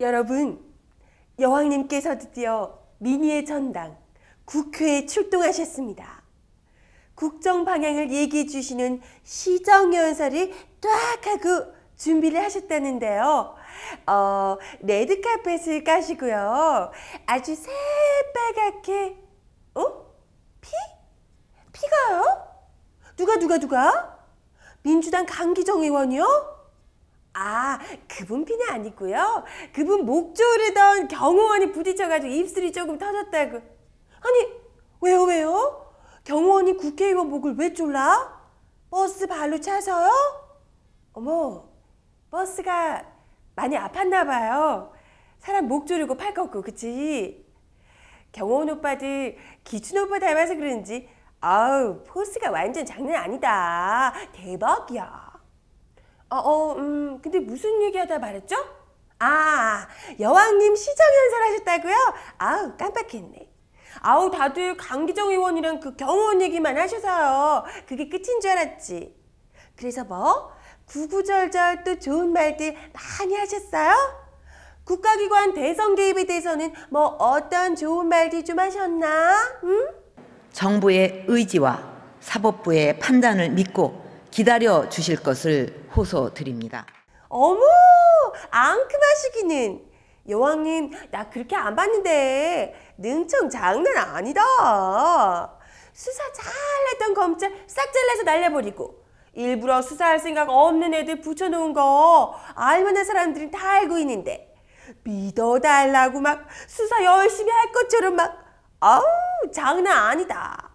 여러분, 여왕님께서 드디어 민의의 전당 국회에 출동하셨습니다. 국정 방향을 얘기해 주시는 시정연설을 딱 하고 준비를 하셨다는데요. 어, 레드카펫을 까시고요. 아주 새빨갛게, 어? 피? 피가요? 누가, 누가, 누가? 민주당 강기정 의원이요? 아, 그분 피는 아니고요. 그분 목 조르던 경호원이 부딪혀가지고 입술이 조금 터졌다고. 아니, 왜요, 왜요? 경호원이 국회의원 목을 왜 졸라? 버스 발로 차서요? 어머, 버스가 많이 아팠나 봐요. 사람 목 조르고 팔 꺾고, 그치? 경호원 오빠들 기춘 오빠 닮아서 그런지 아우 포스가 완전 장난 아니다. 대박이야. 어, 어, 음, 근데 무슨 얘기하다 말했죠? 아, 여왕님 시정 연설 하셨다고요? 아우, 깜빡했네. 아우, 다들 강기정 의원이랑 그 경호원 얘기만 하셔서요. 그게 끝인 줄 알았지. 그래서 뭐? 구구절절 또 좋은 말들 많이 하셨어요? 국가기관 대선 개입에 대해서는 뭐 어떤 좋은 말들 좀 하셨나? 응? 정부의 의지와 사법부의 판단을 믿고 기다려 주실 것을 호소드립니다. 어머, 앙큼하시기는. 여왕님, 나 그렇게 안 봤는데 능청 장난 아니다. 수사 잘했던 검찰 싹 잘라서 날려버리고 일부러 수사할 생각 없는 애들 붙여놓은 거 알만한 사람들은 다 알고 있는데 믿어달라고 막 수사 열심히 할 것처럼 막 아우 장난 아니다.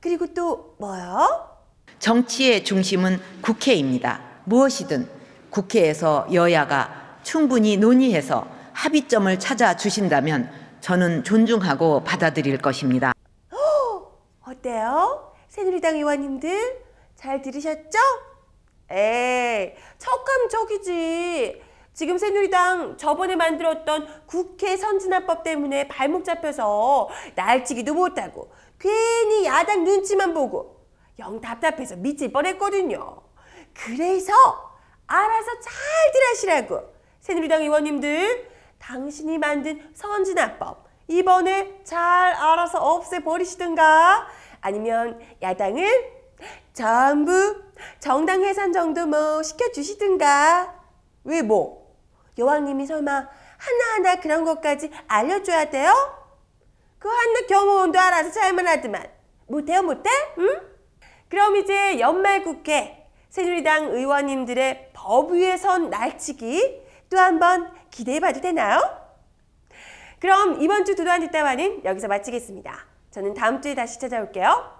그리고 또 뭐요? 정치의 중심은 국회입니다. 무엇이든 국회에서 여야가 충분히 논의해서 합의점을 찾아 주신다면 저는 존중하고 받아들일 것입니다. 어때요? 새누리당 의원님들 잘 들으셨죠? 에이, 척감척이지. 지금 새누리당 저번에 만들었던 국회 선진화법 때문에 발목 잡혀서 날치기도 못하고 괜히 야당 눈치만 보고 영 답답해서 미칠 뻔했거든요. 그래서 알아서 잘들 하시라고 새누리당 의원님들 당신이 만든 선진화법 이번에 잘 알아서 없애버리시든가 아니면 야당을 전부 정당 해산 정도 뭐 시켜주시든가 왜 뭐? 여왕님이 설마 하나하나 그런 것까지 알려줘야 돼요? 그 한낱 경호원도 알아서 잘만 하더만 못해요 못해? 응? 그럼 이제 연말 국회 새누리당 의원님들의 법 위에 선 날치기 또 한 번 기대해 봐도 되나요? 그럼 이번 주 두도한 뒷담화는 여기서 마치겠습니다. 저는 다음 주에 다시 찾아올게요.